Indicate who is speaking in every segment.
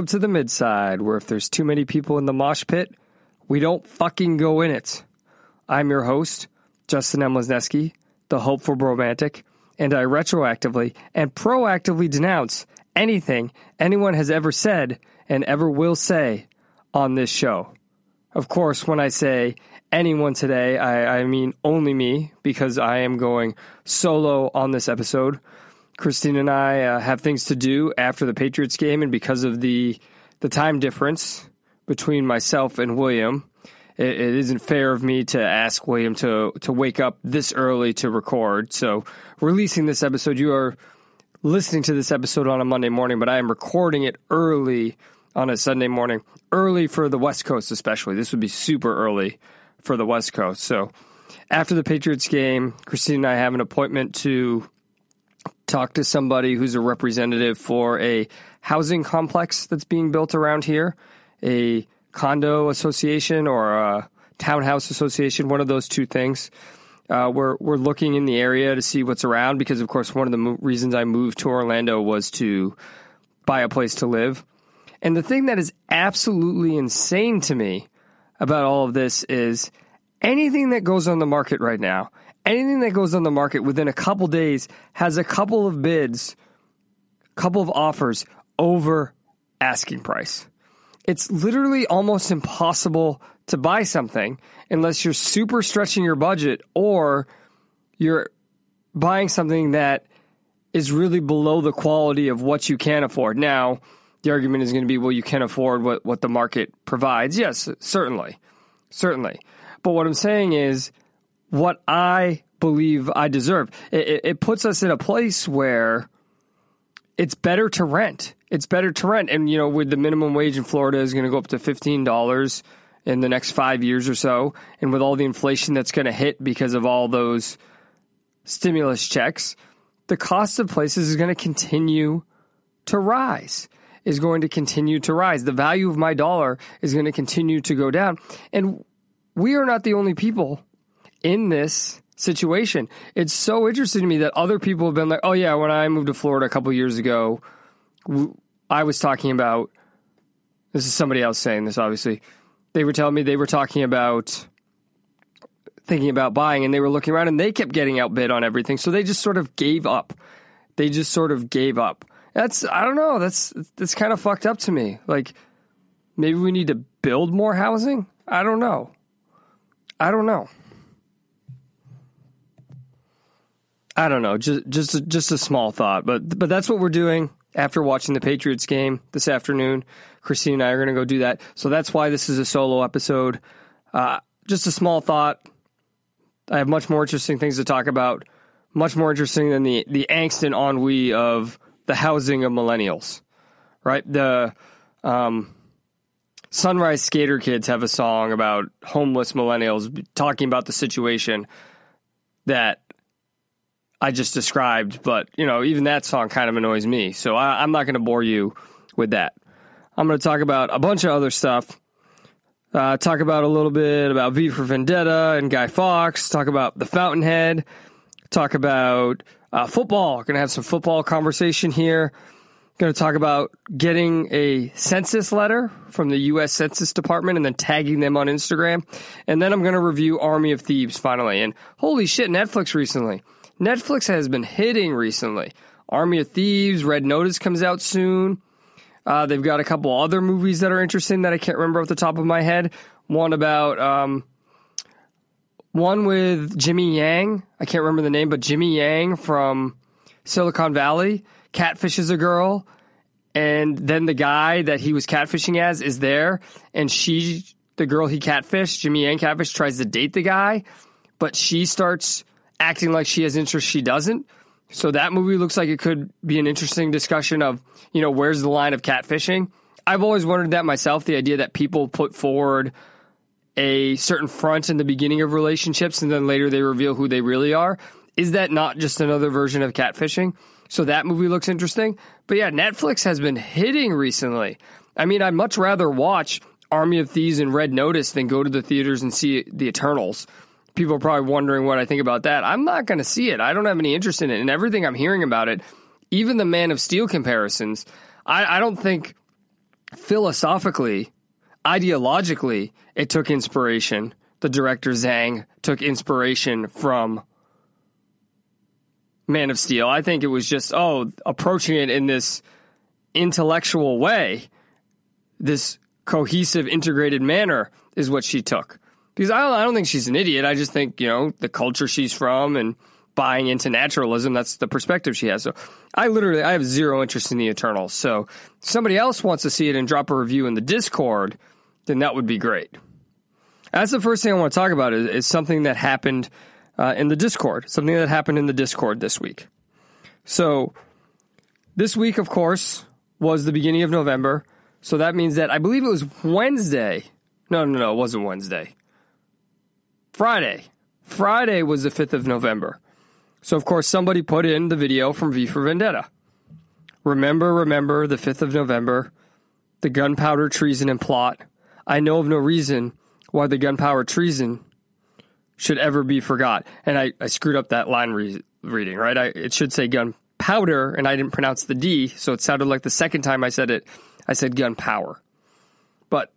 Speaker 1: Welcome to the midside, where if there's too many people in the mosh pit, we don't fucking go in it. I'm your host, Justin M. Lesneski, the hopeful romantic, and I retroactively and proactively denounce anything anyone has ever said and ever will say on this show. Of course, when I say anyone today, I, I mean only me because I am going solo on this episode. Christine and I uh, have things to do after the Patriots game, and because of the the time difference between myself and William, it, it isn't fair of me to ask William to to wake up this early to record. So releasing this episode, you are listening to this episode on a Monday morning, but I am recording it early on a Sunday morning, early for the West Coast especially. This would be super early for the West Coast. So after the Patriots game, Christine and I have an appointment to talk to somebody who's a representative for a housing complex that's being built around here, a condo association or a townhouse association, one of those two things. Uh, we're we're looking in the area to see what's around because, of course, one of the mo- reasons I moved to Orlando was to buy a place to live. And the thing that is absolutely insane to me about all of this is anything that goes on the market right now, anything that goes on the market within a couple days has a couple of bids, couple of offers over asking price it's literally almost impossible to buy something unless you're super stretching your budget or you're buying something that is really below the quality of what you can afford. Now, the argument is going to be, well, you can afford what, what the market provides. Yes, certainly. Certainly. But what I'm saying is what I believe I deserve. It, it puts us in a place where it's better to rent. It's better to rent. And, you know, with the minimum wage in Florida is going to go up to $15 in the next five years or so. And with all the inflation that's going to hit because of all those stimulus checks, the cost of places is going to continue to rise, is going to continue to rise. The value of my dollar is going to continue to go down. And we are not the only people in this situation. It's so interesting to me that other people have been like, oh, yeah, when I moved to Florida a couple years ago, I was talking about this is somebody else saying this, obviously. They were telling me they were talking about thinking about buying and they were looking around and they kept getting outbid on everything. So they just sort of gave up. They just sort of gave up. That's, I don't know, that's, that's kind of fucked up to me. Like, maybe we need to build more housing? I don't know. I don't know. I don't know, just just just a small thought, but but that's what we're doing after watching the Patriots game this afternoon. Christine and I are going to go do that, so that's why this is a solo episode. Uh, just a small thought. I have much more interesting things to talk about, much more interesting than the the angst and ennui of the housing of millennials, right? The um, Sunrise Skater Kids have a song about homeless millennials talking about the situation that I just described, but you know, even that song kind of annoys me. So I, am not going to bore you with that. I'm going to talk about a bunch of other stuff. Uh, talk about a little bit about V for Vendetta and Guy Fawkes. Talk about the Fountainhead. Talk about uh, football. Going to have some football conversation here. Going to talk about getting a census letter from the U.S. Census Department and then tagging them on Instagram. And then I'm going to review Army of Thieves finally. And holy shit, Netflix recently. Netflix has been hitting recently. Army of Thieves, Red Notice comes out soon. Uh, they've got a couple other movies that are interesting that I can't remember off the top of my head. One about um, one with Jimmy Yang. I can't remember the name, but Jimmy Yang from Silicon Valley catfishes a girl, and then the guy that he was catfishing as is there, and she, the girl he catfished, Jimmy Yang catfish, tries to date the guy, but she starts acting like she has interest she doesn't. So that movie looks like it could be an interesting discussion of, you know, where's the line of catfishing? I've always wondered that myself. The idea that people put forward a certain front in the beginning of relationships and then later they reveal who they really are. Is that not just another version of catfishing? So that movie looks interesting. But yeah, Netflix has been hitting recently. I mean, I'd much rather watch Army of Thieves and Red Notice than go to the theaters and see The Eternals. People are probably wondering what I think about that. I'm not going to see it. I don't have any interest in it. And everything I'm hearing about it, even the Man of Steel comparisons, I, I don't think philosophically, ideologically, it took inspiration. The director Zhao took inspiration from Man of Steel. I think it was just, oh, approaching it in this intellectual way, this cohesive, integrated manner is what she took. Because I don't, I don't think she's an idiot. I just think, you know, the culture she's from and buying into naturalism, that's the perspective she has. So I literally, I have zero interest in the Eternals. So somebody else wants to see it and drop a review in the Discord, then that would be great. That's the first thing I want to talk about is, is something that happened uh, in the Discord, something that happened in the Discord this week. So this week, of course, was the beginning of November. So that means that I believe it was Wednesday. No, no, no, it wasn't Wednesday. Friday. Friday was the 5th of November. So, of course, somebody put in the video from V for Vendetta. Remember, remember the 5th of November, the gunpowder treason and plot. I know of no reason why the gunpowder treason should ever be forgot. And I, I screwed up that line re- reading, right? I, it should say gunpowder, and I didn't pronounce the D, so it sounded like the second time I said it, I said gunpowder. But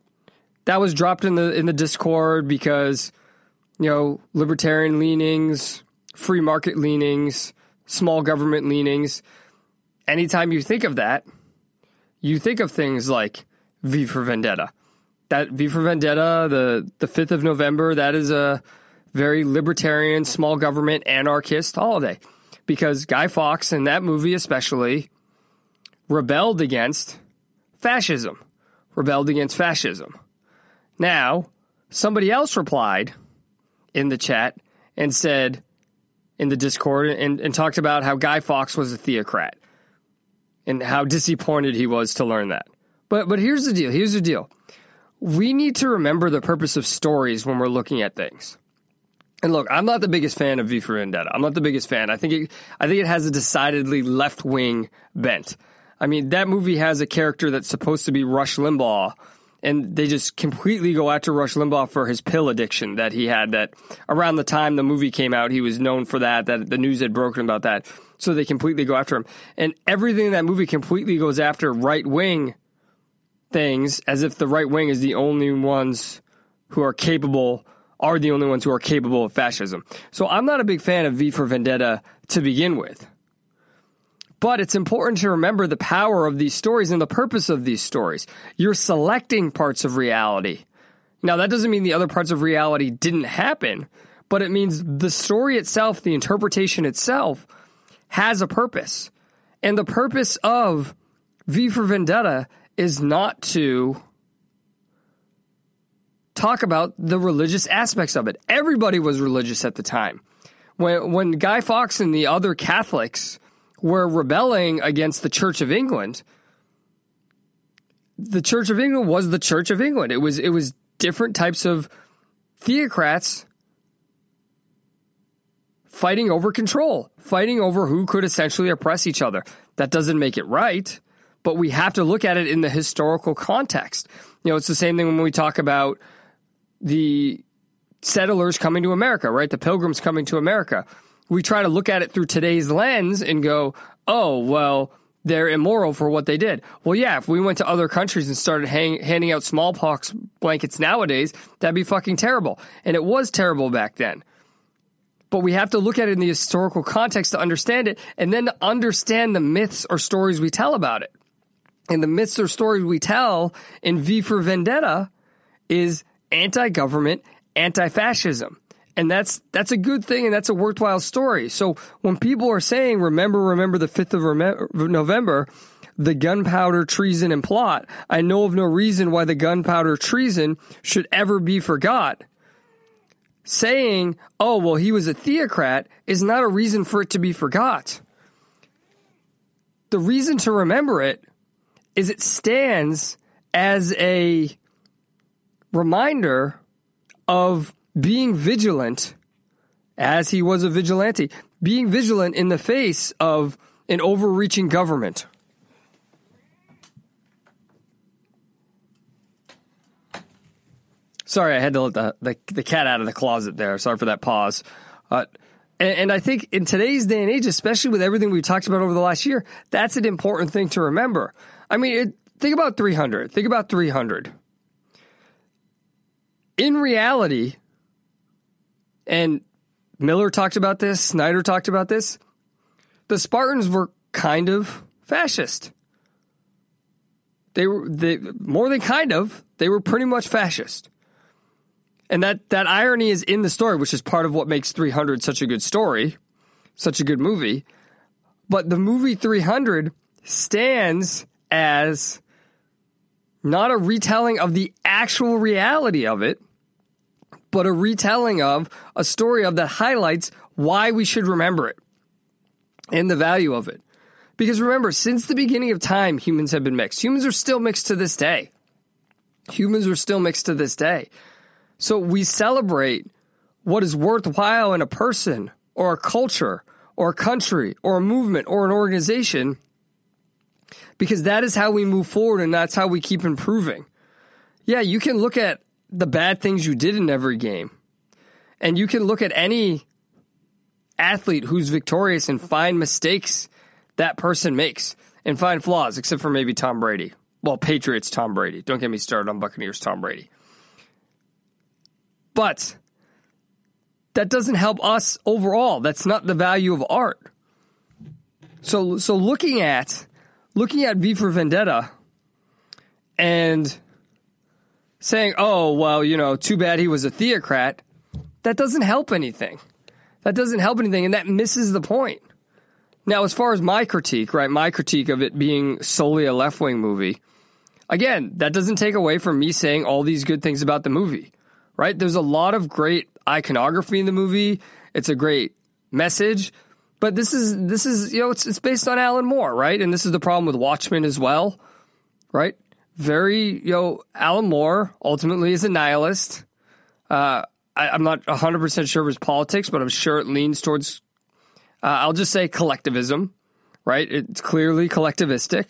Speaker 1: that was dropped in the in the Discord because you know libertarian leanings, free market leanings, small government leanings. Anytime you think of that, you think of things like V for Vendetta. That V for Vendetta, the the fifth of November, that is a very libertarian, small government, anarchist holiday. Because Guy Fawkes in that movie especially rebelled against fascism, rebelled against fascism. Now, somebody else replied in the chat and said in the Discord and, and talked about how Guy Fawkes was a theocrat and how disappointed he was to learn that. But but here's the deal. Here's the deal. We need to remember the purpose of stories when we're looking at things. And look, I'm not the biggest fan of V for Vendetta. I'm not the biggest fan. I think it, I think it has a decidedly left wing bent. I mean, that movie has a character that's supposed to be Rush Limbaugh, and they just completely go after Rush Limbaugh for his pill addiction that he had. That around the time the movie came out, he was known for that. That the news had broken about that, so they completely go after him. And everything in that movie completely goes after right wing things, as if the right wing is the only ones who are capable are the only ones who are capable of fascism. So I'm not a big fan of V for Vendetta to begin with. But it's important to remember the power of these stories and the purpose of these stories. You're selecting parts of reality. Now, that doesn't mean the other parts of reality didn't happen, but it means the story itself, the interpretation itself, has a purpose. And the purpose of V for Vendetta is not to talk about the religious aspects of it. Everybody was religious at the time. When when Guy Fawkes and the other Catholics were rebelling against the Church of England, the Church of England was the Church of England. It was it was different types of theocrats fighting over control, fighting over who could essentially oppress each other. That doesn't make it right, but we have to look at it in the historical context. You know, it's the same thing when we talk about the settlers coming to America, right? The pilgrims coming to America. We try to look at it through today's lens and go, oh, well, they're immoral for what they did. Well, yeah, if we went to other countries and started hang, handing out smallpox blankets nowadays, that'd be fucking terrible. And it was terrible back then. But we have to look at it in the historical context to understand it and then to understand the myths or stories we tell about it. And the myths or stories we tell in V for Vendetta is anti government, anti fascism. And that's that's a good thing and that's a worthwhile story. So when people are saying remember remember the 5th of November, the gunpowder treason and plot, I know of no reason why the gunpowder treason should ever be forgot. Saying, "Oh, well he was a theocrat" is not a reason for it to be forgot. The reason to remember it is it stands as a reminder of being vigilant as he was a vigilante, being vigilant in the face of an overreaching government. Sorry, I had to let the, the, the cat out of the closet there. Sorry for that pause. Uh, and, and I think in today's day and age, especially with everything we've talked about over the last year, that's an important thing to remember. I mean, it, think about 300. Think about 300. In reality, and Miller talked about this, Snyder talked about this, the Spartans were kind of fascist. They were they more than kind of, they were pretty much fascist. And that, that irony is in the story, which is part of what makes 300 such a good story, such a good movie. But the movie 300 stands as not a retelling of the actual reality of it, but a retelling of a story of that highlights why we should remember it and the value of it. Because remember, since the beginning of time, humans have been mixed. Humans are still mixed to this day. Humans are still mixed to this day. So we celebrate what is worthwhile in a person or a culture or a country or a movement or an organization because that is how we move forward and that's how we keep improving. Yeah, you can look at the bad things you did in every game and you can look at any athlete who's victorious and find mistakes that person makes and find flaws, except for maybe Tom Brady. Well, Patriots Tom Brady. Don't get me started on Buccaneers Tom Brady. But that doesn't help us overall. That's not the value of art. So so looking at looking at V for Vendetta and saying, "Oh, well, you know, too bad he was a theocrat." That doesn't help anything. That doesn't help anything and that misses the point. Now, as far as my critique, right, my critique of it being solely a left-wing movie, again, that doesn't take away from me saying all these good things about the movie right? There's a lot of great iconography in the movie. It's a great message, but this is this is you know it's it's based on Alan Moore, right? And this is the problem with Watchmen as well, right? Very you know Alan Moore ultimately is a nihilist. Uh, I, am not 100 percent sure of his politics, but I'm sure it leans towards. Uh, I'll just say collectivism, right? It's clearly collectivistic,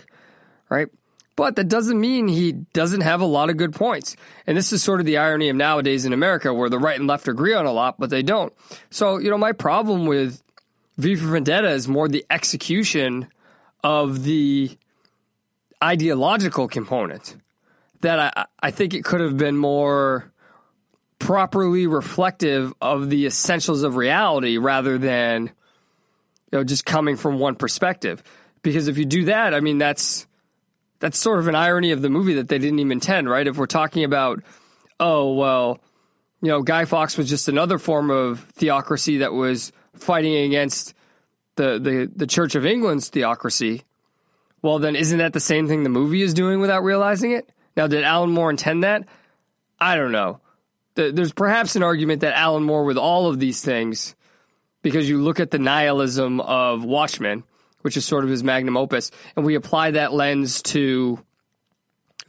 Speaker 1: right? But that doesn't mean he doesn't have a lot of good points. And this is sort of the irony of nowadays in America where the right and left agree on a lot, but they don't. So, you know, my problem with V for Vendetta is more the execution of the ideological component. That I, I think it could have been more properly reflective of the essentials of reality rather than, you know, just coming from one perspective. Because if you do that, I mean, that's that's sort of an irony of the movie that they didn't even intend, right? If we're talking about, oh, well, you know, Guy Fawkes was just another form of theocracy that was fighting against the, the, the Church of England's theocracy. Well, then isn't that the same thing the movie is doing without realizing it? Now, did Alan Moore intend that? I don't know. There's perhaps an argument that Alan Moore, with all of these things, because you look at the nihilism of Watchmen, which is sort of his magnum opus, and we apply that lens to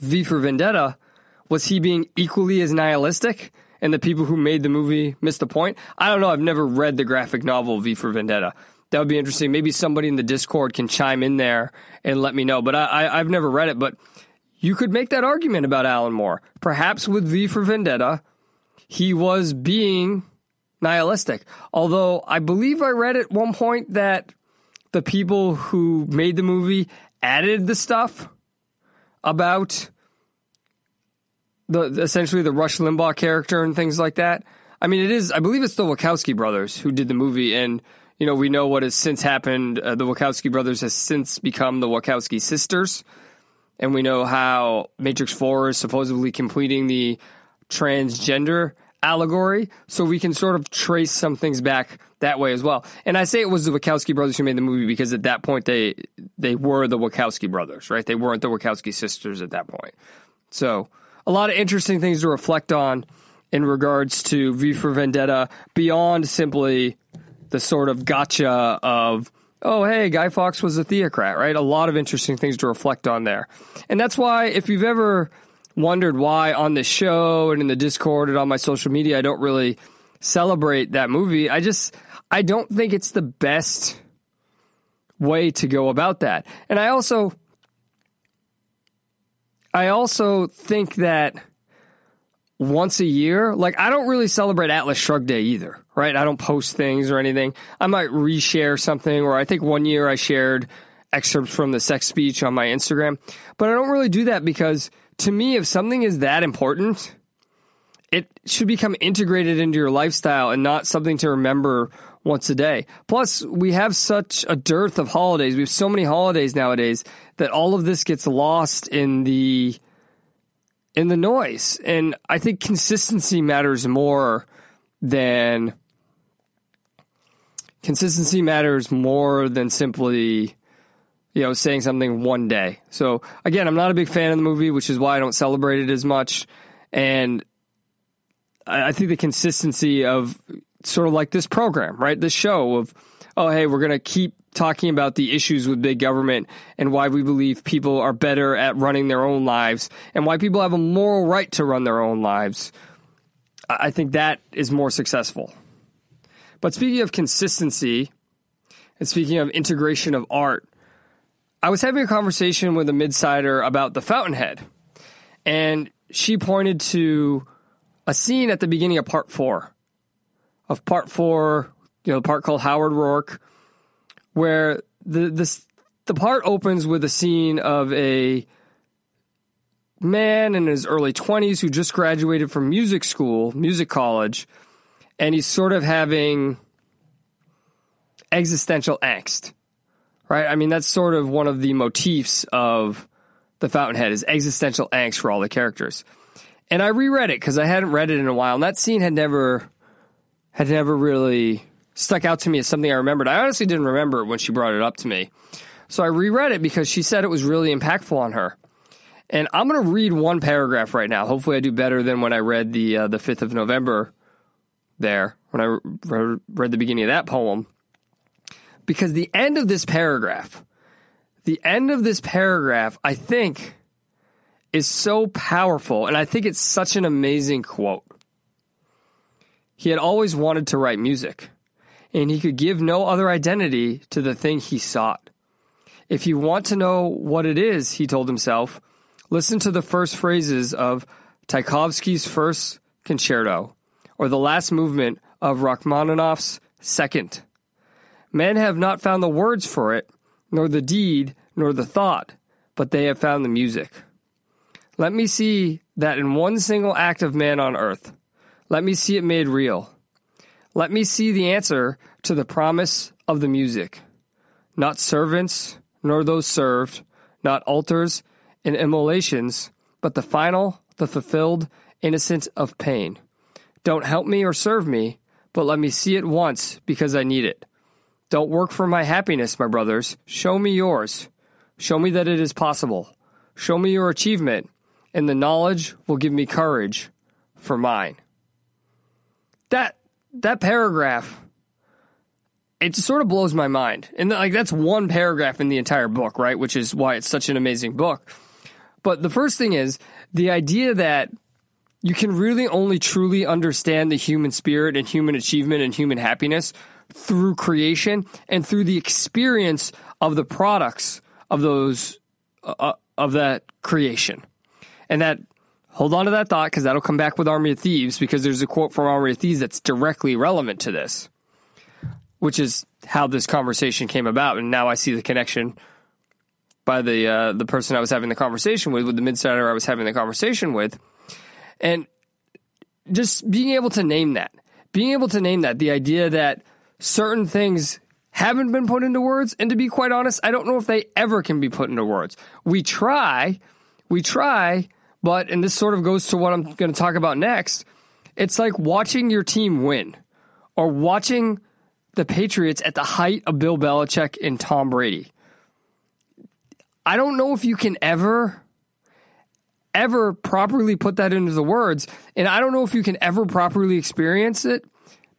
Speaker 1: V for Vendetta, was he being equally as nihilistic? And the people who made the movie missed the point? I don't know. I've never read the graphic novel V for Vendetta. That would be interesting. Maybe somebody in the Discord can chime in there and let me know. But I, I, I've never read it. But you could make that argument about Alan Moore. Perhaps with V for Vendetta, he was being nihilistic. Although I believe I read at one point that the people who made the movie added the stuff about the essentially the Rush Limbaugh character and things like that. I mean, it is. I believe it's the Wachowski brothers who did the movie, and you know we know what has since happened. Uh, the Wachowski brothers has since become the Wachowski sisters, and we know how Matrix Four is supposedly completing the transgender allegory, so we can sort of trace some things back that way as well. And I say it was the Wachowski brothers who made the movie because at that point they they were the Wachowski brothers, right? They weren't the Wachowski sisters at that point. So a lot of interesting things to reflect on in regards to V for Vendetta beyond simply the sort of gotcha of oh, hey, Guy Fawkes was a theocrat, right? A lot of interesting things to reflect on there. And that's why, if you've ever wondered why on this show and in the Discord and on my social media, I don't really celebrate that movie, I just, I don't think it's the best way to go about that. And I also, I also think that once a year, like I don't really celebrate Atlas Shrug Day either, right? I don't post things or anything. I might reshare something, or I think one year I shared excerpts from the sex speech on my Instagram, but I don't really do that because to me, if something is that important, it should become integrated into your lifestyle and not something to remember once a day. Plus, we have such a dearth of holidays. We have so many holidays nowadays that all of this gets lost in the in the noise. And I think consistency matters more than consistency matters more than simply you know saying something one day. So again, I'm not a big fan of the movie, which is why I don't celebrate it as much. And I think the consistency of sort of like this program, right? This show of, oh, hey, we're going to keep talking about the issues with big government and why we believe people are better at running their own lives and why people have a moral right to run their own lives. I think that is more successful. But speaking of consistency and speaking of integration of art, I was having a conversation with a midsider about the Fountainhead, and she pointed to a scene at the beginning of part four of part four, you know, the part called Howard Roark, where the this the part opens with a scene of a man in his early 20s who just graduated from music school, music college, and he's sort of having existential angst. Right? I mean, that's sort of one of the motifs of The Fountainhead is existential angst for all the characters. And I reread it because I hadn't read it in a while, and that scene had never had never really stuck out to me as something I remembered. I honestly didn't remember it when she brought it up to me. So I reread it because she said it was really impactful on her. And I'm going to read one paragraph right now. Hopefully, I do better than when I read the uh, the 5th of November there, when I re- read the beginning of that poem. Because the end of this paragraph, the end of this paragraph, I think, is so powerful. And I think it's such an amazing quote. He had always wanted to write music, and he could give no other identity to the thing he sought. If you want to know what it is, he told himself, listen to the first phrases of Tchaikovsky's first concerto or the last movement of Rachmaninoff's second. Men have not found the words for it, nor the deed, nor the thought, but they have found the music. Let me see that in one single act of man on earth, let me see it made real. Let me see the answer to the promise of the music. Not servants, nor those served, not altars and immolations, but the final, the fulfilled, innocent of pain. Don't help me or serve me, but let me see it once because I need it. Don't work for my happiness, my brothers. Show me yours. Show me that it is possible. Show me your achievement, and the knowledge will give me courage for mine that that paragraph it sort of blows my mind. And like that's one paragraph in the entire book, right? Which is why it's such an amazing book. But the first thing is the idea that you can really only truly understand the human spirit and human achievement and human happiness through creation and through the experience of the products of those uh, uh of that creation. And that hold on to that thought because that'll come back with Army of Thieves because there's a quote from Army of Thieves that's directly relevant to this, which is how this conversation came about. And now I see the connection by the uh, the person I was having the conversation with, with the midsider I was having the conversation with, and just being able to name that, being able to name that, the idea that certain things haven't been put into words, and to be quite honest, I don't know if they ever can be put into words. We try, we try, but, and this sort of goes to what I'm going to talk about next, it's like watching your team win or watching the Patriots at the height of Bill Belichick and Tom Brady. I don't know if you can ever, ever properly put that into the words. And I don't know if you can ever properly experience it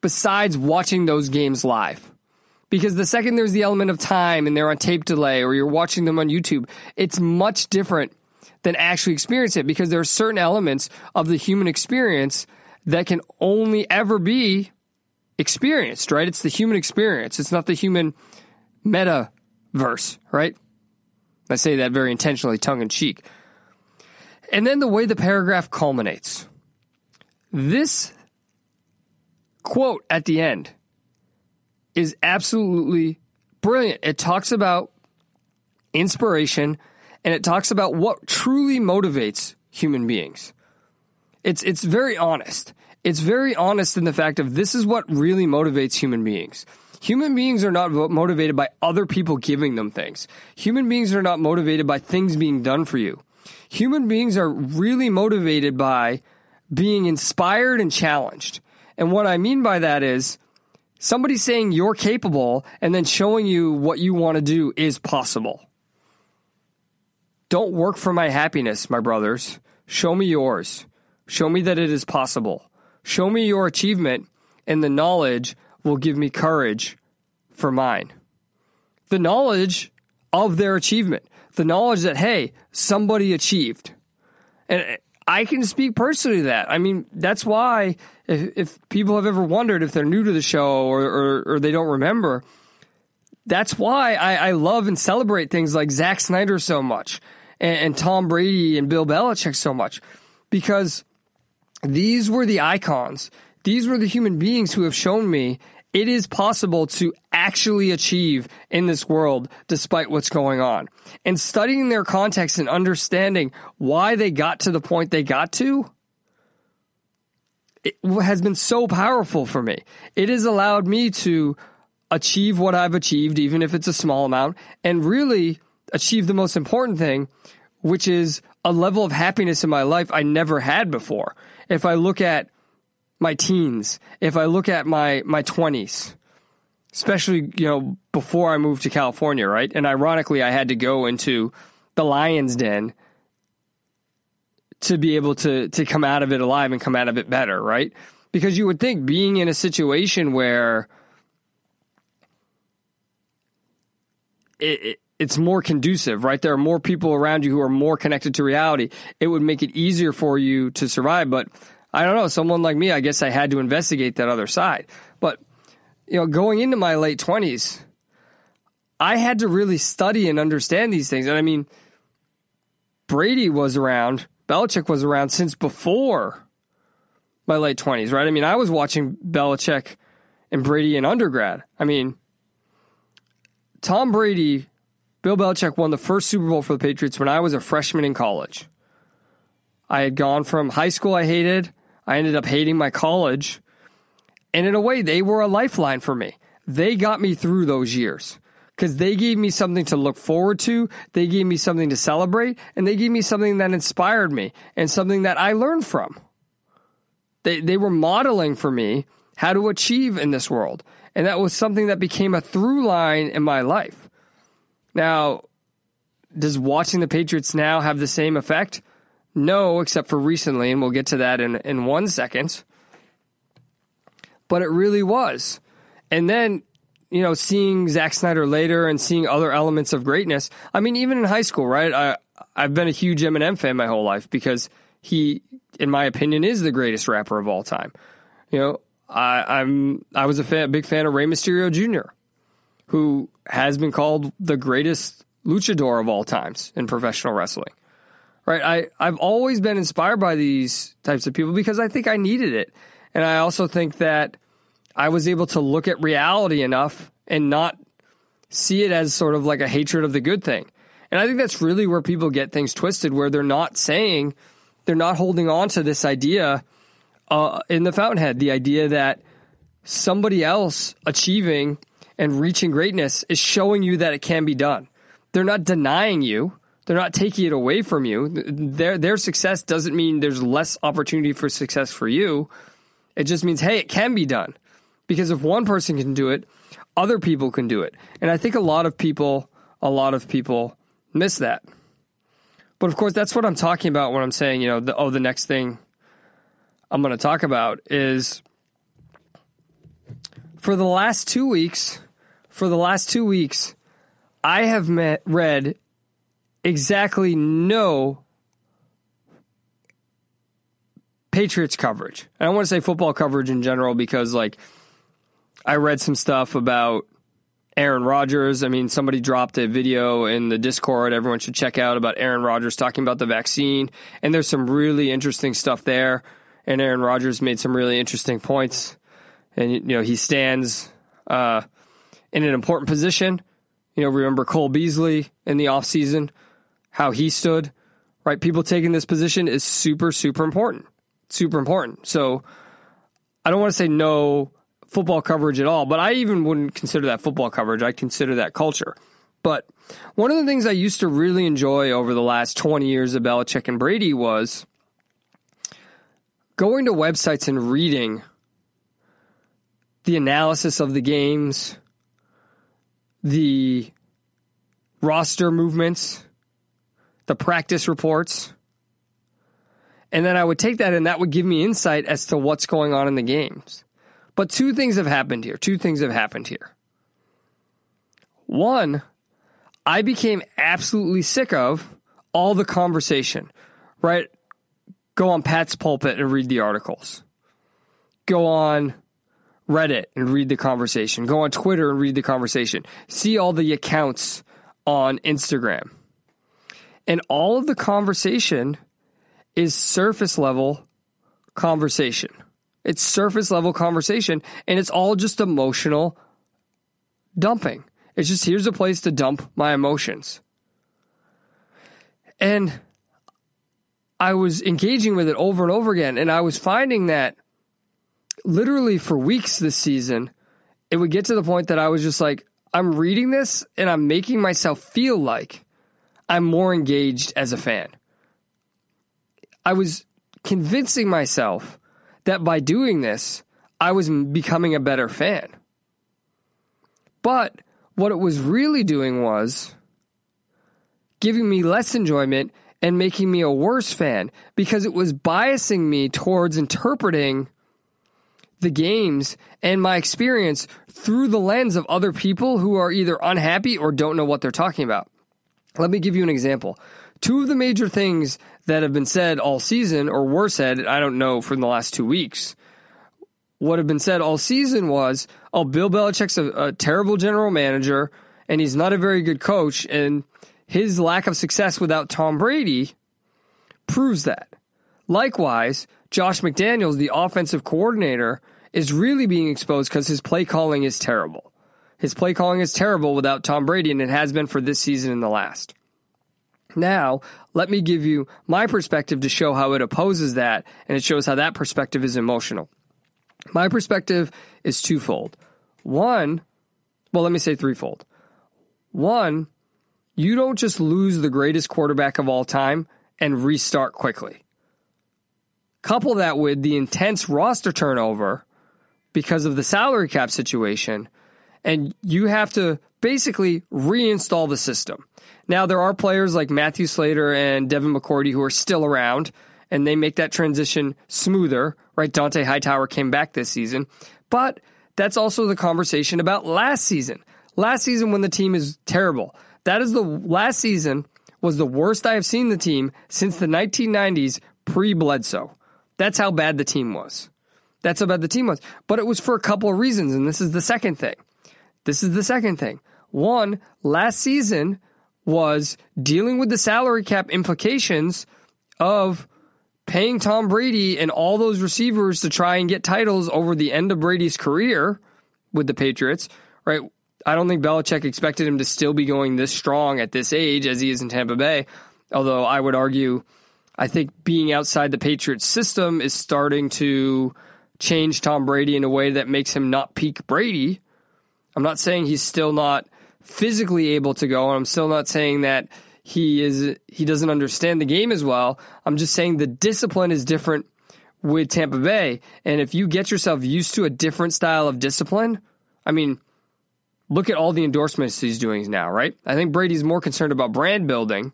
Speaker 1: besides watching those games live. Because the second there's the element of time and they're on tape delay or you're watching them on YouTube, it's much different than actually experience it because there are certain elements of the human experience that can only ever be experienced, right? It's the human experience. It's not the human metaverse, right? I say that very intentionally, tongue in cheek. And then the way the paragraph culminates. This quote at the end is absolutely brilliant. It talks about inspiration and it talks about what truly motivates human beings. It's it's very honest. It's very honest in the fact of this is what really motivates human beings. Human beings are not motivated by other people giving them things. Human beings are not motivated by things being done for you. Human beings are really motivated by being inspired and challenged. And what I mean by that is somebody saying you're capable and then showing you what you want to do is possible. Don't work for my happiness, my brothers. Show me yours. Show me that it is possible. Show me your achievement, and the knowledge will give me courage for mine. The knowledge of their achievement, the knowledge that, hey, somebody achieved. And I can speak personally to that. I mean, that's why if, if people have ever wondered if they're new to the show or, or, or they don't remember, that's why I, I, love and celebrate things like Zack Snyder so much and, and Tom Brady and Bill Belichick so much because these were the icons. These were the human beings who have shown me it is possible to actually achieve in this world despite what's going on. And studying their context and understanding why they got to the point they got to has been so powerful for me. It has allowed me to achieve what I've achieved, even if it's a small amount, and really achieve the most important thing, which is a level of happiness in my life I never had before. If I look at my teens, if I look at my my 20s, especially, you know, before I moved to California, right? And ironically, I had to go into the lion's den to be able to to come out of it alive and come out of it better, right? Because you would think being in a situation where it, it, it's more conducive, right? There are more people around you who are more connected to reality. It would make it easier for you to survive, but I don't know, someone like me, I guess I had to investigate that other side. But, you know, going into my late 20s, I had to really study and understand these things. And I mean, Brady was around, Belichick was around since before my late 20s, right? I mean, I was watching Belichick and Brady in undergrad. I mean, Tom Brady, Bill Belichick won the first Super Bowl for the Patriots when I was a freshman in college. I had gone from high school I hated I ended up hating my college. And in a way, they were a lifeline for me. They got me through those years because they gave me something to look forward to. They gave me something to celebrate and they gave me something that inspired me and something that I learned from. They, they were modeling for me how to achieve in this world. And that was something that became a through line in my life. Now, does watching the Patriots now have the same effect? No, except for recently, and we'll get to that in, in one second. But it really was. And then, you know, seeing Zack Snyder later and seeing other elements of greatness. I mean, even in high school, right? I, I've been a huge Eminem fan my whole life because he, in my opinion, is the greatest rapper of all time. You know, I, I'm I was a fan, big fan of Rey Mysterio Jr., who has been called the greatest luchador of all times in professional wrestling right? I, I've always been inspired by these types of people because I think I needed it. And I also think that I was able to look at reality enough and not see it as sort of like a hatred of the good thing. And I think that's really where people get things twisted, where they're not saying, they're not holding on to this idea uh, in the Fountainhead, the idea that somebody else achieving and reaching greatness is showing you that it can be done. They're not denying you. They're not taking it away from you. Their their success doesn't mean there's less opportunity for success for you. It just means hey, it can be done. Because if one person can do it, other people can do it. And I think a lot of people a lot of people miss that. But of course, that's what I'm talking about when I'm saying, you know, the, oh, the next thing I'm going to talk about is for the last 2 weeks for the last two weeks, I have met, read exactly no Patriots coverage. I don't want to say football coverage in general because, like, I read some stuff about Aaron Rodgers. I mean, somebody dropped a video in the Discord everyone should check out about Aaron Rodgers talking about the vaccine. And there's some really interesting stuff there. And Aaron Rodgers made some really interesting points. And, you know, he stands uh, in an important position. You know, remember Cole Beasley in the offseason, how he stood, right? People taking this position is super, super important. Super important. So I don't want to say no football coverage at all, but I even wouldn't consider that football coverage. I consider that culture. But one of the things I used to really enjoy over the last 20 years of Belichick and Brady was going to websites and reading the analysis of the games, the roster movements, the practice reports. And then I would take that and that would give me insight as to what's going on in the games. But two things have happened here. Two things have happened here. One, I became absolutely sick of all the conversation, right? Go on Pat's pulpit and read the articles. Go on Reddit and read the conversation. Go on Twitter and read the conversation. See all the accounts on Instagram. And all of the conversation is surface level conversation. It's surface level conversation and it's all just emotional dumping. It's just here's a place to dump my emotions. And I was engaging with it over and over again and I was finding that literally for weeks this season, it would get to the point that I was just like, I'm reading this and I'm making myself feel like I'm more engaged as a fan. I was convincing myself that by doing this, I was becoming a better fan. But what it was really doing was giving me less enjoyment and making me a worse fan because it was biasing me towards interpreting the games and my experience through the lens of other people who are either unhappy or don't know what they're talking about. Let me give you an example. Two of the major things that have been said all season, or were said, I don't know, from the last two weeks, what have been said all season was, oh, Bill Belichick's a, a terrible general manager and he's not a very good coach, and his lack of success without Tom Brady proves that. Likewise, Josh McDaniels, the offensive coordinator, is really being exposed because his play calling is terrible. His play calling is terrible without Tom Brady, and it has been for this season and the last. Now, let me give you my perspective to show how it opposes that, and it shows how that perspective is emotional. My perspective is twofold. One, well, let me say threefold. One, you don't just lose the greatest quarterback of all time and restart quickly. Couple that with the intense roster turnover because of the salary cap situation, and you have to basically reinstall the system. Now, there are players like Matthew Slater and Devin McCourty who are still around, and they make that transition smoother, right? Dont'a Hightower came back this season, but that's also the conversation about last season. Last season, when the team is terrible, that is the last season was the worst I have seen the team since the 1990s pre Bledsoe. That's how bad the team was. That's how bad the team was. But it was for a couple of reasons, and this is the second thing. This is the second thing. One, last season was dealing with the salary cap implications of paying Tom Brady and all those receivers to try and get titles over the end of Brady's career with the Patriots, right? I don't think Belichick expected him to still be going this strong at this age as he is in Tampa Bay. Although I would argue, I think being outside the Patriots system is starting to change Tom Brady in a way that makes him not peak Brady. I'm not saying he's still not physically able to go. And I'm still not saying that he is he doesn't understand the game as well. I'm just saying the discipline is different with Tampa Bay. And if you get yourself used to a different style of discipline, I mean, look at all the endorsements he's doing now, right? I think Brady's more concerned about brand building.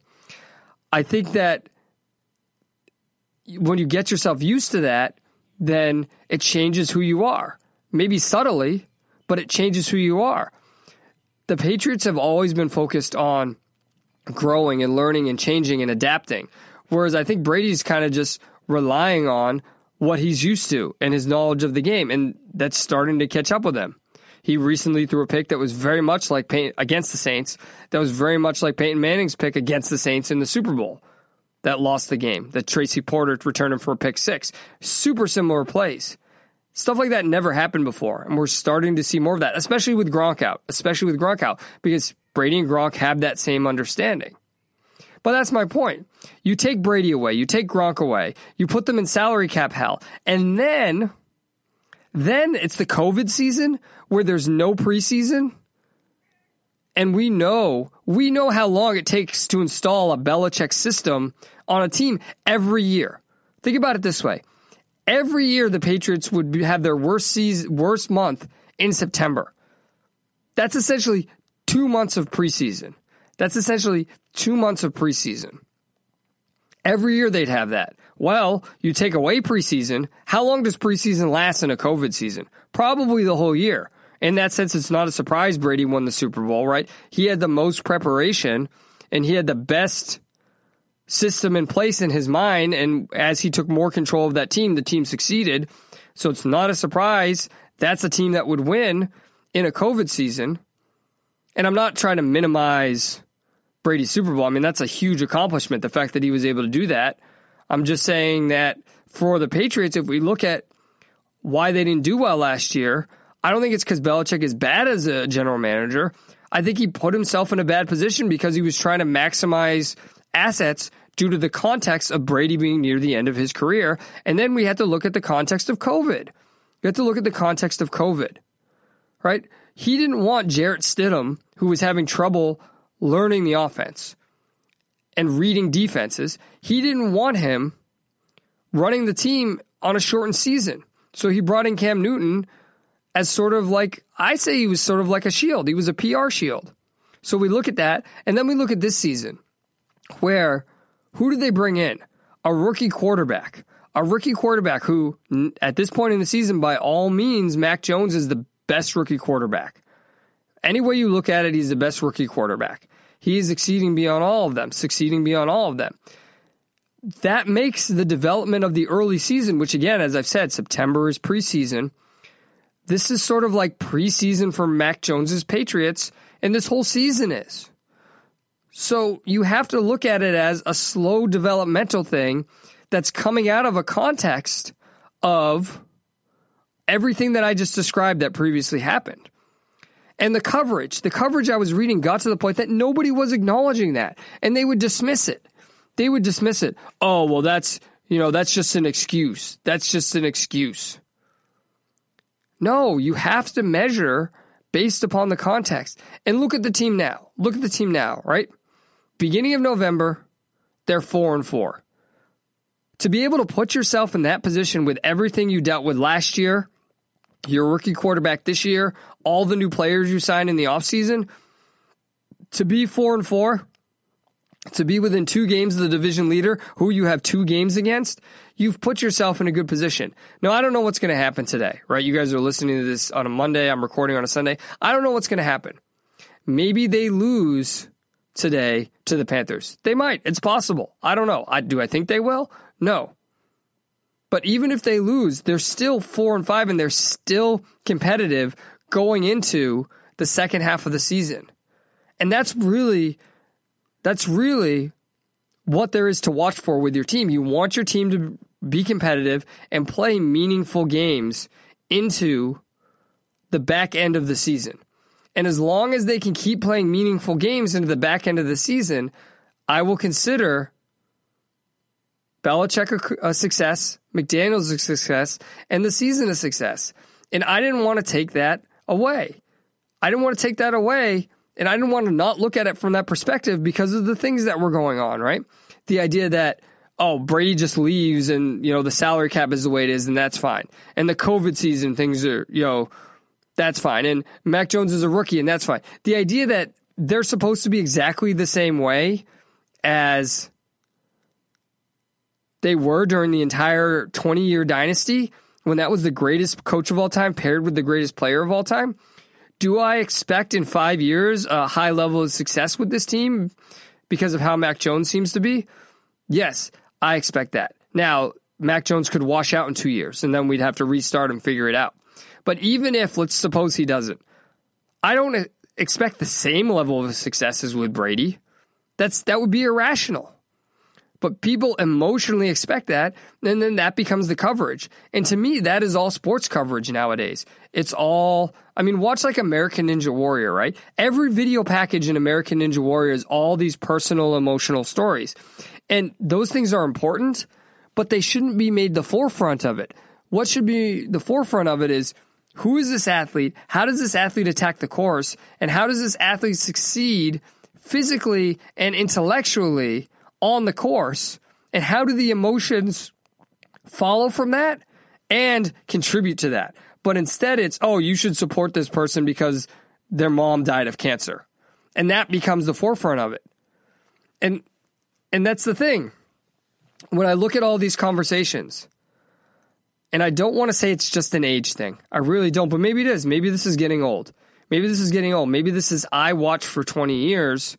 Speaker 1: I think that when you get yourself used to that, then it changes who you are. Maybe subtly, but it changes who you are the Patriots have always been focused on growing and learning and changing and adapting. Whereas I think Brady's kind of just relying on what he's used to and his knowledge of the game. And that's starting to catch up with him. He recently threw a pick that was very much like Peyton, against the Saints, that was very much like Peyton Manning's pick against the Saints in the Super Bowl that lost the game, that Tracy Porter returned him for a pick six. Super similar plays. Stuff like that never happened before, and we're starting to see more of that, especially with Gronk out, especially with Gronk out, because Brady and Gronk have that same understanding. But that's my point. You take Brady away, you take Gronk away, you put them in salary cap hell, and then, then it's the COVID season where there's no preseason. And we know, we know how long it takes to install a Belichick system on a team every year. Think about it this way. Every year the Patriots would have their worst season, worst month in September. That's essentially two months of preseason. That's essentially two months of preseason. Every year they'd have that. Well, you take away preseason. How long does preseason last in a COVID season? Probably the whole year. In that sense, it's not a surprise Brady won the Super Bowl, right? He had the most preparation and he had the best system in place in his mind. And as he took more control of that team, the team succeeded. So it's not a surprise. That's a team that would win in a COVID season. And I'm not trying to minimize Brady's Super Bowl. I mean, that's a huge accomplishment, the fact that he was able to do that. I'm just saying that for the Patriots, if we look at why they didn't do well last year, I don't think it's because Belichick is bad as a general manager. I think he put himself in a bad position because he was trying to maximize assets due to the context of Brady being near the end of his career. And then we had to look at the context of COVID. You have to look at the context of COVID, right? He didn't want Jarrett Stidham, who was having trouble learning the offense and reading defenses. He didn't want him running the team on a shortened season. So he brought in Cam Newton as sort of like, I say he was sort of like a shield. He was a PR shield. So we look at that, and then we look at this season where who did they bring in? A rookie quarterback. A rookie quarterback who, at this point in the season, by all means, Mac Jones is the best rookie quarterback. Any way you look at it, he's the best rookie quarterback. He is exceeding beyond all of them, succeeding beyond all of them. That makes the development of the early season, which again, as I've said, September is preseason. This is sort of like preseason for Mac Jones's Patriots, and this whole season is. So you have to look at it as a slow developmental thing that's coming out of a context of everything that I just described that previously happened. And the coverage, the coverage I was reading got to the point that nobody was acknowledging that. And they would dismiss it. They would dismiss it. Oh, well, that's, you know, that's just an excuse. That's just an excuse. No, you have to measure based upon the context. And look at the team now. Look at the team now, right? Beginning of November, they're four and four. To be able to put yourself in that position with everything you dealt with last year, your rookie quarterback this year, all the new players you signed in the offseason, to be four and four, to be within two games of the division leader, who you have two games against, you've put yourself in a good position. Now, I don't know what's going to happen today, right? You guys are listening to this on a Monday. I'm recording on a Sunday. I don't know what's going to happen. Maybe they lose today to the Panthers. They might. It's possible. I don't know. I, do I think they will? No. But even if they lose, they're still four and five and they're still competitive going into the second half of the season. And that's really, that's really what there is to watch for with your team. You want your team to be competitive and play meaningful games into the back end of the season. And as long as they can keep playing meaningful games into the back end of the season, I will consider Belichick a, a success, McDaniels a success, and the season a success. And I didn't want to take that away. I didn't want to take that away, and I didn't want to not look at it from that perspective because of the things that were going on, right? The idea that oh, Brady just leaves and, you know, the salary cap is the way it is and that's fine. And the COVID season things are, you know, that's fine. And Mac Jones is a rookie and that's fine. The idea that they're supposed to be exactly the same way as they were during the entire 20 year dynasty when that was the greatest coach of all time paired with the greatest player of all time Do I expect in five years a high level of success with this team because of how Mac Jones seems to be? Yes, I expect that. Now, Mac Jones could wash out in two years and then we'd have to restart and figure it out. But even if, let's suppose he doesn't, I don't expect the same level of success as with Brady. That's that would be irrational. But people emotionally expect that, and then that becomes the coverage. And to me, that is all sports coverage nowadays. It's all, I mean, watch like American Ninja Warrior, right? Every video package in American Ninja Warrior is all these personal, emotional stories. And those things are important, but they shouldn't be made the forefront of it. What should be the forefront of it is who is this athlete? How does this athlete attack the course? And how does this athlete succeed physically and intellectually on the course? And how do the emotions follow from that and contribute to that? But instead, it's, oh, you should support this person because their mom died of cancer. And that becomes the forefront of it. And and that's the thing. When I look at all these conversations, and I don't want to say it's just an age thing. I really don't, but maybe it is. Maybe this is getting old. Maybe this is getting old. Maybe this is I watched for 20 years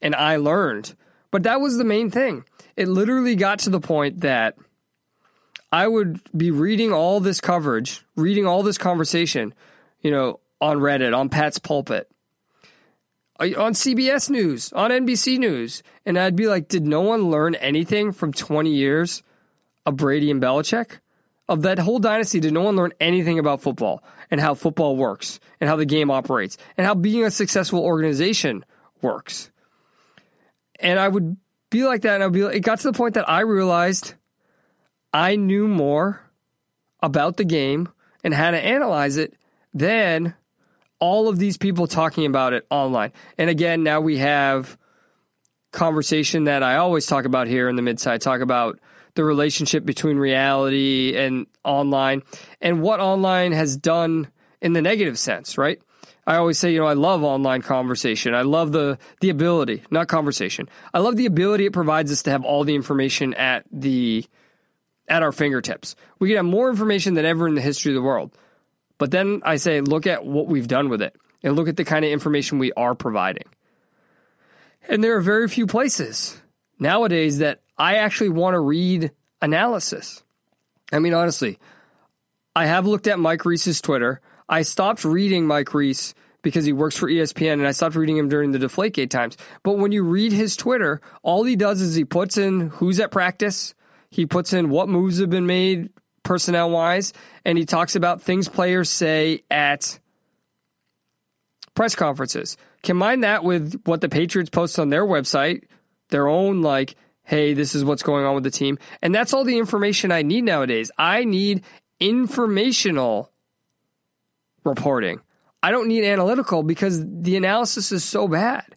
Speaker 1: and I learned. But that was the main thing. It literally got to the point that I would be reading all this coverage, reading all this conversation, you know, on Reddit, on Pat's pulpit, uh, on CBS News, on NBC News, and I'd be like, did no one learn anything from 20 years of Brady and Belichick? Of that whole dynasty, did no one learn anything about football and how football works and how the game operates and how being a successful organization works? And I would be like that, and I'd be. Like, it got to the point that I realized I knew more about the game and how to analyze it than all of these people talking about it online. And again, now we have conversation that I always talk about here in the midside, talk about the relationship between reality and online and what online has done in the negative sense, right? I always say, you know, I love online conversation. I love the the ability, not conversation. I love the ability it provides us to have all the information at the at our fingertips. We can have more information than ever in the history of the world. But then I say, look at what we've done with it and look at the kind of information we are providing. And there are very few places nowadays that I actually want to read analysis. I mean, honestly, I have looked at Mike Reiss's Twitter. I stopped reading Mike Reiss because he works for ESPN and I stopped reading him during the Deflategate times. But when you read his Twitter, all he does is he puts in who's at practice, he puts in what moves have been made personnel wise, and he talks about things players say at press conferences. Combine that with what the Patriots post on their website, their own like, hey, this is what's going on with the team. And that's all the information I need nowadays. I need informational reporting. I don't need analytical because the analysis is so bad.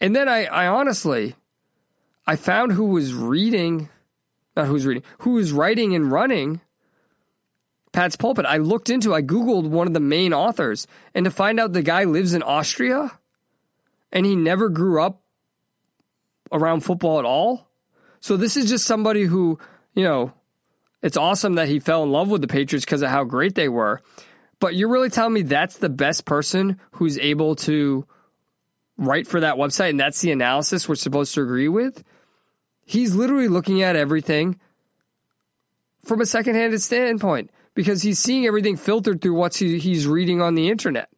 Speaker 1: And then I, I honestly, I found who was reading not who's reading, who is writing and running Pat's Pulpit. I looked into, I Googled one of the main authors, and to find out the guy lives in Austria and he never grew up around football at all. So this is just somebody who, you know, it's awesome that he fell in love with the Patriots because of how great they were. But you're really telling me that's the best person who's able to write for that website and that's the analysis we're supposed to agree with? He's literally looking at everything from a second-handed standpoint because he's seeing everything filtered through what he's reading on the internet.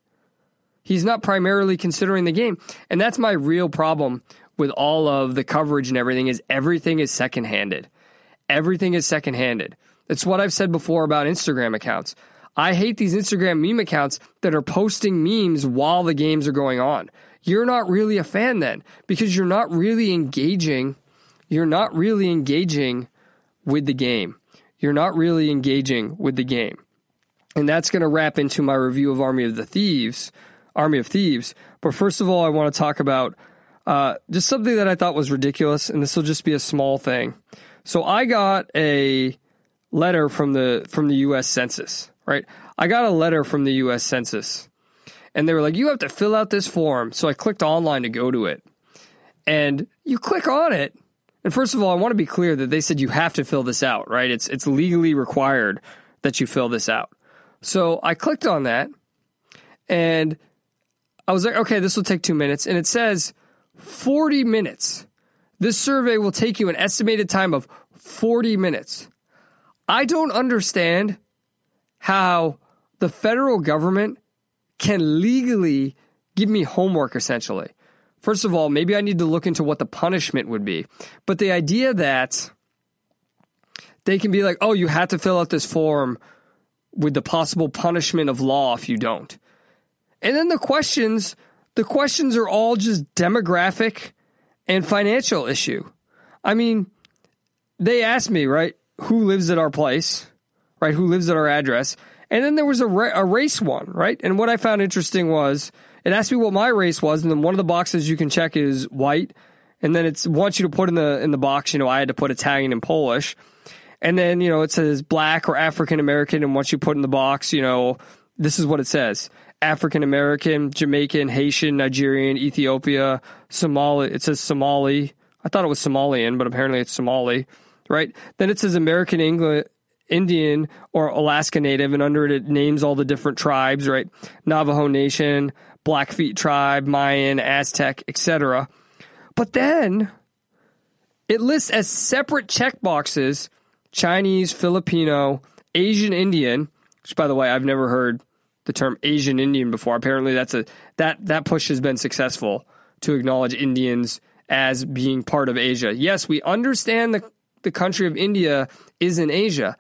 Speaker 1: He's not primarily considering the game. And that's my real problem with all of the coverage and everything is everything is second-handed. Everything is second-handed. It's what I've said before about Instagram accounts. I hate these Instagram meme accounts that are posting memes while the games are going on. You're not really a fan then because you're not really engaging you're not really engaging with the game. You're not really engaging with the game. And that's going to wrap into my review of Army of the Thieves, Army of Thieves. But first of all, I want to talk about uh, just something that I thought was ridiculous, and this will just be a small thing. So I got a letter from the from the U.S. Census, right? I got a letter from the U.S. Census, and they were like, "You have to fill out this form." So I clicked online to go to it, and you click on it, and first of all, I want to be clear that they said you have to fill this out, right? It's it's legally required that you fill this out. So I clicked on that and I was like, okay, this will take two minutes. And it says 40 minutes. This survey will take you an estimated time of 40 minutes. I don't understand how the federal government can legally give me homework essentially. First of all, maybe I need to look into what the punishment would be. But the idea that they can be like, oh, you have to fill out this form with the possible punishment of law if you don't. And then the questions, the questions are all just demographic and financial issue. I mean, they asked me, right, who lives at our place, right, who lives at our address. And then there was a, ra- a race one, right? And what I found interesting was it asked me what my race was, and then one of the boxes you can check is white, and then it wants you to put in the in the box. You know, I had to put Italian and Polish, and then you know it says black or African American, and once you put in the box, you know this is what it says: African American, Jamaican, Haitian, Nigerian, Ethiopia, Somali. It says Somali. I thought it was Somalian, but apparently it's Somali, right? Then it says American English. Indian or Alaska Native, and under it, it names all the different tribes, right? Navajo Nation, Blackfeet tribe, Mayan, Aztec, etc. But then it lists as separate checkboxes Chinese, Filipino, Asian Indian, which by the way, I've never heard the term Asian Indian before. Apparently that's a that that push has been successful to acknowledge Indians as being part of Asia. Yes, we understand the the country of India is in Asia,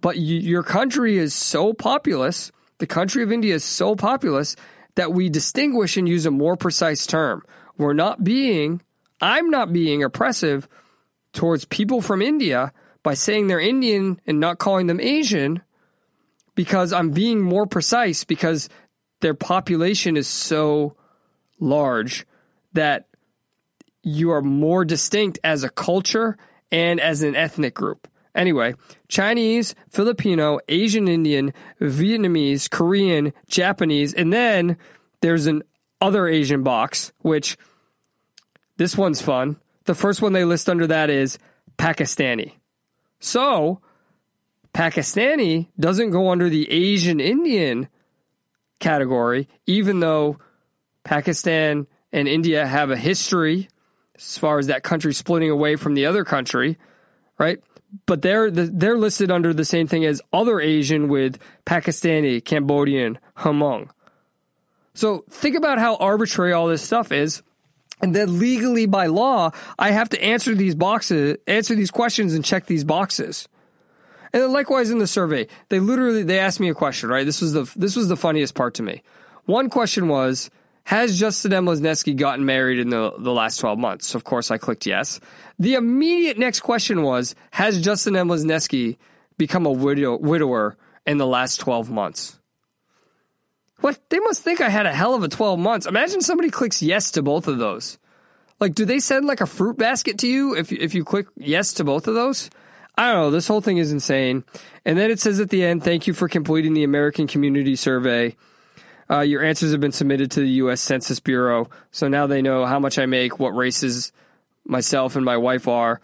Speaker 1: but your country is so populous, the country of India is so populous that we distinguish and use a more precise term. We're not being, I'm not being oppressive towards people from India by saying they're Indian and not calling them Asian because I'm being more precise because their population is so large that you are more distinct as a culture and as an ethnic group. Anyway, Chinese, Filipino, Asian Indian, Vietnamese, Korean, Japanese, and then there's an other Asian box, which this one's fun. The first one they list under that is Pakistani. So, Pakistani doesn't go under the Asian Indian category, even though Pakistan and India have a history as far as that country splitting away from the other country, right? but they're they're listed under the same thing as other Asian with Pakistani, Cambodian, Hmong. So think about how arbitrary all this stuff is. And then legally by law, I have to answer these boxes, answer these questions and check these boxes. And then likewise in the survey, they literally they asked me a question, right? This was the this was the funniest part to me. One question was, has Justin M. Gotten married in the, the last 12 months? Of course, I clicked yes. The immediate next question was Has Justin M. Become a widow, widower in the last 12 months? What? They must think I had a hell of a 12 months. Imagine somebody clicks yes to both of those. Like, do they send like a fruit basket to you if, if you click yes to both of those? I don't know. This whole thing is insane. And then it says at the end, thank you for completing the American Community Survey. Uh, your answers have been submitted to the U.S. Census Bureau. So now they know how much I make, what races myself and my wife are.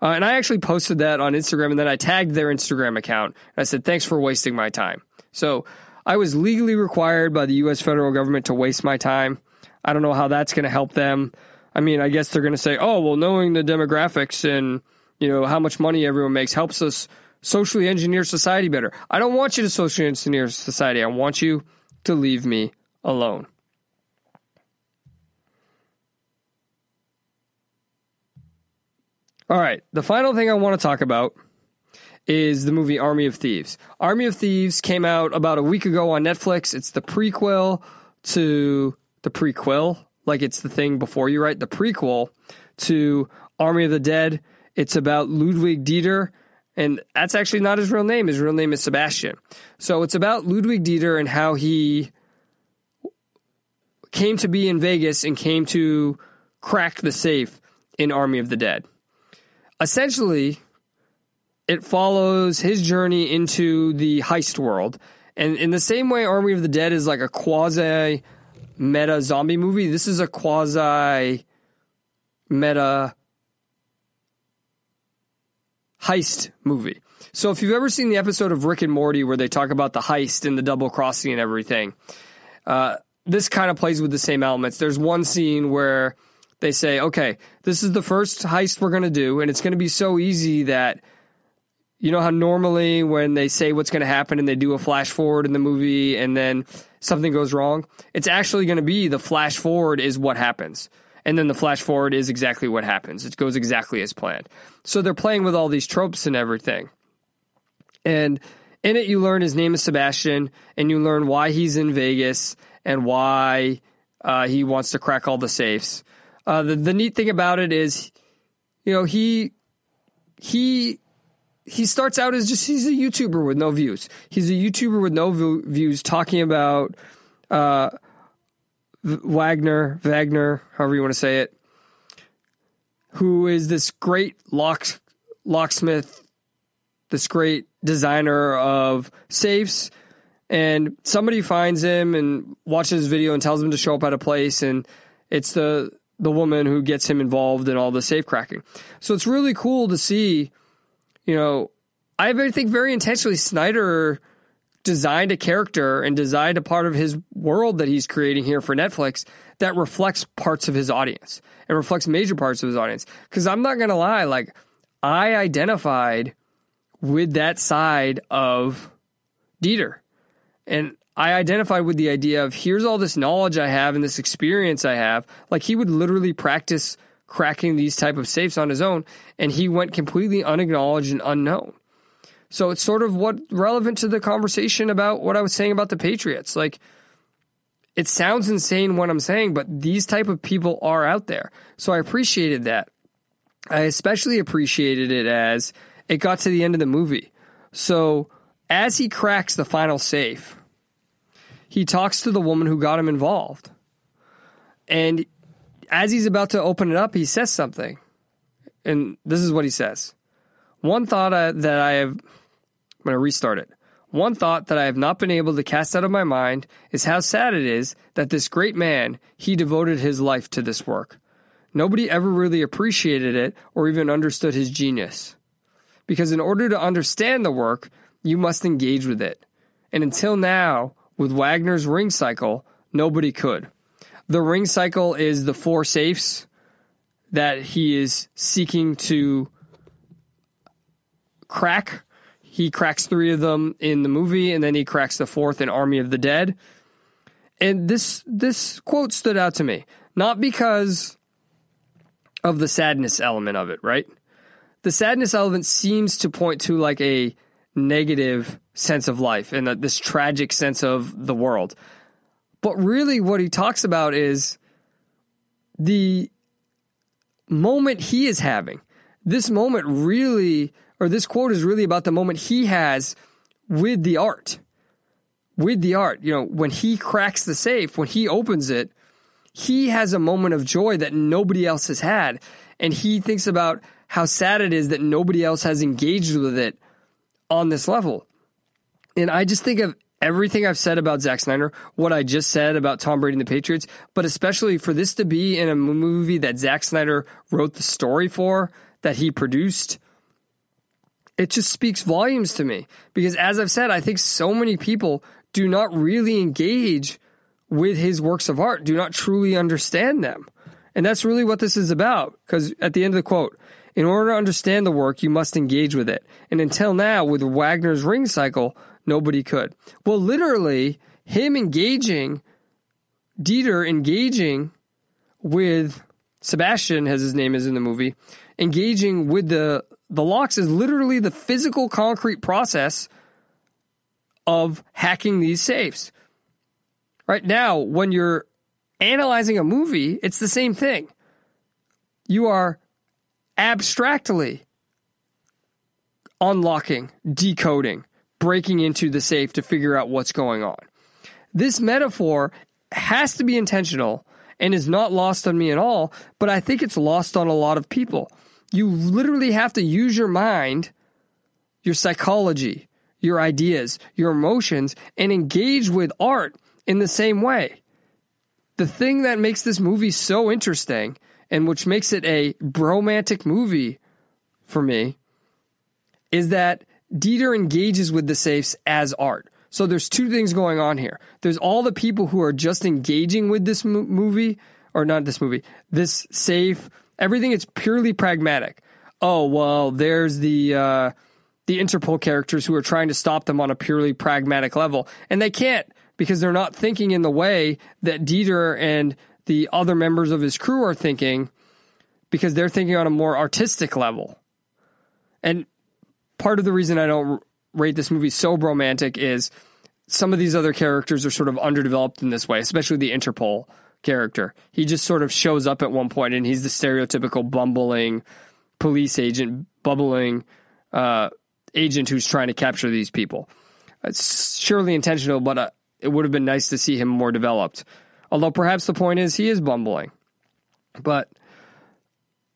Speaker 1: Uh, and I actually posted that on Instagram and then I tagged their Instagram account. I said, thanks for wasting my time. So I was legally required by the U.S. federal government to waste my time. I don't know how that's going to help them. I mean, I guess they're going to say, oh, well, knowing the demographics and, you know, how much money everyone makes helps us socially engineer society better. I don't want you to socially engineer society. I want you to leave me alone. All right, the final thing I want to talk about is the movie Army of Thieves. Army of Thieves came out about a week ago on Netflix. It's the prequel to the prequel, like it's the thing before you, right? The prequel to Army of the Dead. It's about Ludwig Dieter, and that's actually not his real name. His real name is Sebastian. So it's about Ludwig Dieter and how he came to be in Vegas and came to crack the safe in Army of the Dead essentially, it follows his journey into the heist world. And in the same way, Army of the Dead is like a quasi meta zombie movie, this is a quasi meta heist movie. So if you've ever seen the episode of Rick and Morty where they talk about the heist and the double crossing and everything, uh, this kind of plays with the same elements. There's one scene where they say, okay, this is the first heist we're going to do, and it's going to be so easy that you know how normally when they say what's going to happen and they do a flash forward in the movie and then something goes wrong, it's actually going to be the flash forward is what happens. And then the flash forward is exactly what happens. It goes exactly as planned. So they're playing with all these tropes and everything. And in it, you learn his name is Sebastian, and you learn why he's in Vegas and why uh, he wants to crack all the safes. Uh, the the neat thing about it is, you know, he he he starts out as just he's a YouTuber with no views. He's a YouTuber with no views talking about uh, Wagner, Wagner, however you want to say it, who is this great lock locksmith, this great designer of safes. And somebody finds him and watches his video and tells him to show up at a place, and it's the the woman who gets him involved in all the safe cracking. So it's really cool to see, you know, I think very intentionally Snyder designed a character and designed a part of his world that he's creating here for Netflix that reflects parts of his audience and reflects major parts of his audience. Because I'm not going to lie, like, I identified with that side of Dieter. And I identified with the idea of here's all this knowledge I have and this experience I have. Like he would literally practice cracking these type of safes on his own, and he went completely unacknowledged and unknown. So it's sort of what relevant to the conversation about what I was saying about the Patriots. Like it sounds insane what I'm saying, but these type of people are out there. So I appreciated that. I especially appreciated it as it got to the end of the movie. So as he cracks the final safe, he talks to the woman who got him involved. And as he's about to open it up, he says something. And this is what he says. One thought I, that I have, I'm going to restart it. One thought that I have not been able to cast out of my mind is how sad it is that this great man, he devoted his life to this work. Nobody ever really appreciated it or even understood his genius. Because in order to understand the work, you must engage with it. And until now, with Wagner's ring cycle, nobody could. The ring cycle is the four safes that he is seeking to crack. He cracks three of them in the movie, and then he cracks the fourth in Army of the Dead. And this this quote stood out to me, not because of the sadness element of it, right? The sadness element seems to point to like a negative sense of life and uh, this tragic sense of the world. But really, what he talks about is the moment he is having. This moment really, or this quote is really about the moment he has with the art. With the art. You know, when he cracks the safe, when he opens it, he has a moment of joy that nobody else has had. And he thinks about how sad it is that nobody else has engaged with it on this level. And I just think of everything I've said about Zack Snyder, what I just said about Tom Brady and the Patriots, but especially for this to be in a movie that Zack Snyder wrote the story for, that he produced, it just speaks volumes to me. Because as I've said, I think so many people do not really engage with his works of art, do not truly understand them. And that's really what this is about. Because at the end of the quote, in order to understand the work, you must engage with it. And until now, with Wagner's ring cycle, nobody could. Well, literally, him engaging, Dieter engaging with Sebastian, as his name is in the movie, engaging with the the locks is literally the physical concrete process of hacking these safes. Right now, when you're analyzing a movie, it's the same thing. You are abstractly unlocking, decoding, breaking into the safe to figure out what's going on. This metaphor has to be intentional and is not lost on me at all, but I think it's lost on a lot of people. You literally have to use your mind, your psychology, your ideas, your emotions, and engage with art in the same way. The thing that makes this movie so interesting and which makes it a bromantic movie for me is that Dieter engages with the safes as art. So there's two things going on here. There's all the people who are just engaging with this mo- movie, or not this movie, this safe. Everything is purely pragmatic. Oh well, there's the uh, the Interpol characters who are trying to stop them on a purely pragmatic level, and they can't because they're not thinking in the way that Dieter and the other members of his crew are thinking, because they're thinking on a more artistic level. And part of the reason I don't rate this movie so romantic is some of these other characters are sort of underdeveloped in this way, especially the Interpol character. He just sort of shows up at one point and he's the stereotypical bumbling police agent, bubbling uh, agent who's trying to capture these people. It's surely intentional, but uh, it would have been nice to see him more developed. Although perhaps the point is he is bumbling. But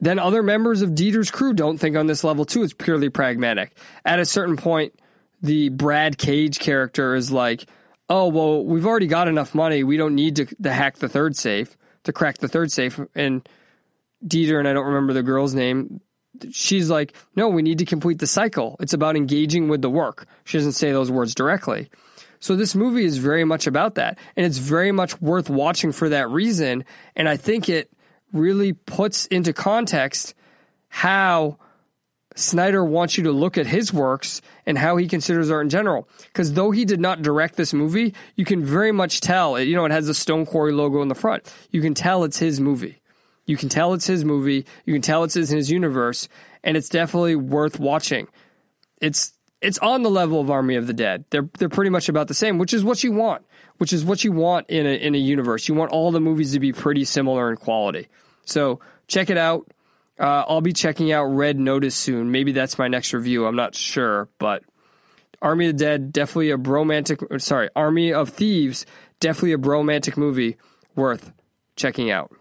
Speaker 1: then other members of Dieter's crew don't think on this level too. It's purely pragmatic. At a certain point, the Brad Cage character is like, oh, well, we've already got enough money. We don't need to, to hack the third safe, to crack the third safe. And Dieter, and I don't remember the girl's name, she's like, no, we need to complete the cycle. It's about engaging with the work. She doesn't say those words directly. So this movie is very much about that. And it's very much worth watching for that reason. And I think it really puts into context how Snyder wants you to look at his works and how he considers art in general. Because though he did not direct this movie, you can very much tell. You know, it has the Stone Quarry logo in the front. You can tell it's his movie. You can tell it's his movie. You can tell it's in his universe, and it's definitely worth watching. It's it's on the level of Army of the Dead. They're they're pretty much about the same, which is what you want. Which is what you want in a in a universe. You want all the movies to be pretty similar in quality. So check it out. Uh, I'll be checking out Red Notice soon. Maybe that's my next review. I'm not sure, but Army of the Dead definitely a romantic. Sorry, Army of Thieves definitely a romantic movie worth checking out.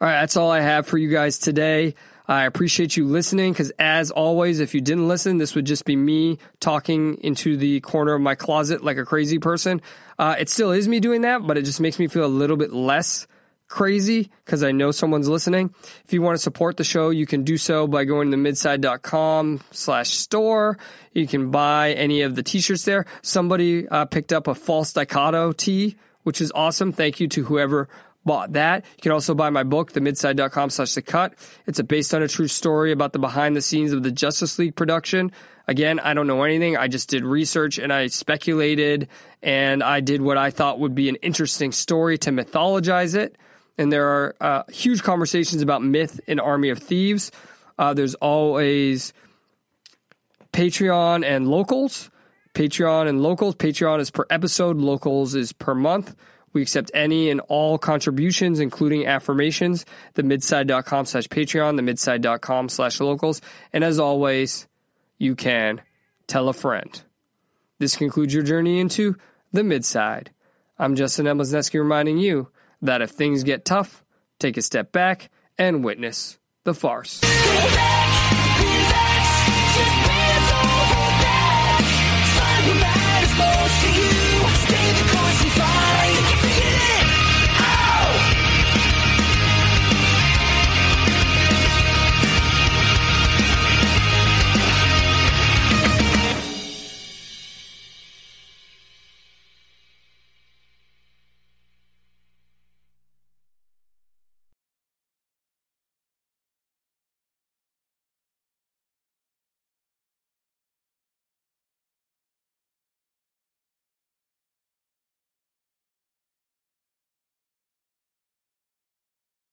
Speaker 1: All right, that's all I have for you guys today. I appreciate you listening because, as always, if you didn't listen, this would just be me talking into the corner of my closet like a crazy person. Uh, it still is me doing that, but it just makes me feel a little bit less crazy because I know someone's listening. If you want to support the show, you can do so by going to midside.com slash store. You can buy any of the t-shirts there. Somebody uh, picked up a false dichoto tee, which is awesome. Thank you to whoever bought that. You can also buy my book, the themidside.com slash the cut. It's a based on a true story about the behind the scenes of the Justice League production. Again, I don't know anything. I just did research and I speculated and I did what I thought would be an interesting story to mythologize it. And there are uh, huge conversations about myth and Army of Thieves. Uh, there's always Patreon and locals. Patreon and locals. Patreon is per episode, locals is per month. We accept any and all contributions, including affirmations, the midside.com slash Patreon, the midside.com slash locals. And as always, you can tell a friend. This concludes your journey into the midside. I'm Justin Emblesneski reminding you that if things get tough, take a step back and witness the farce.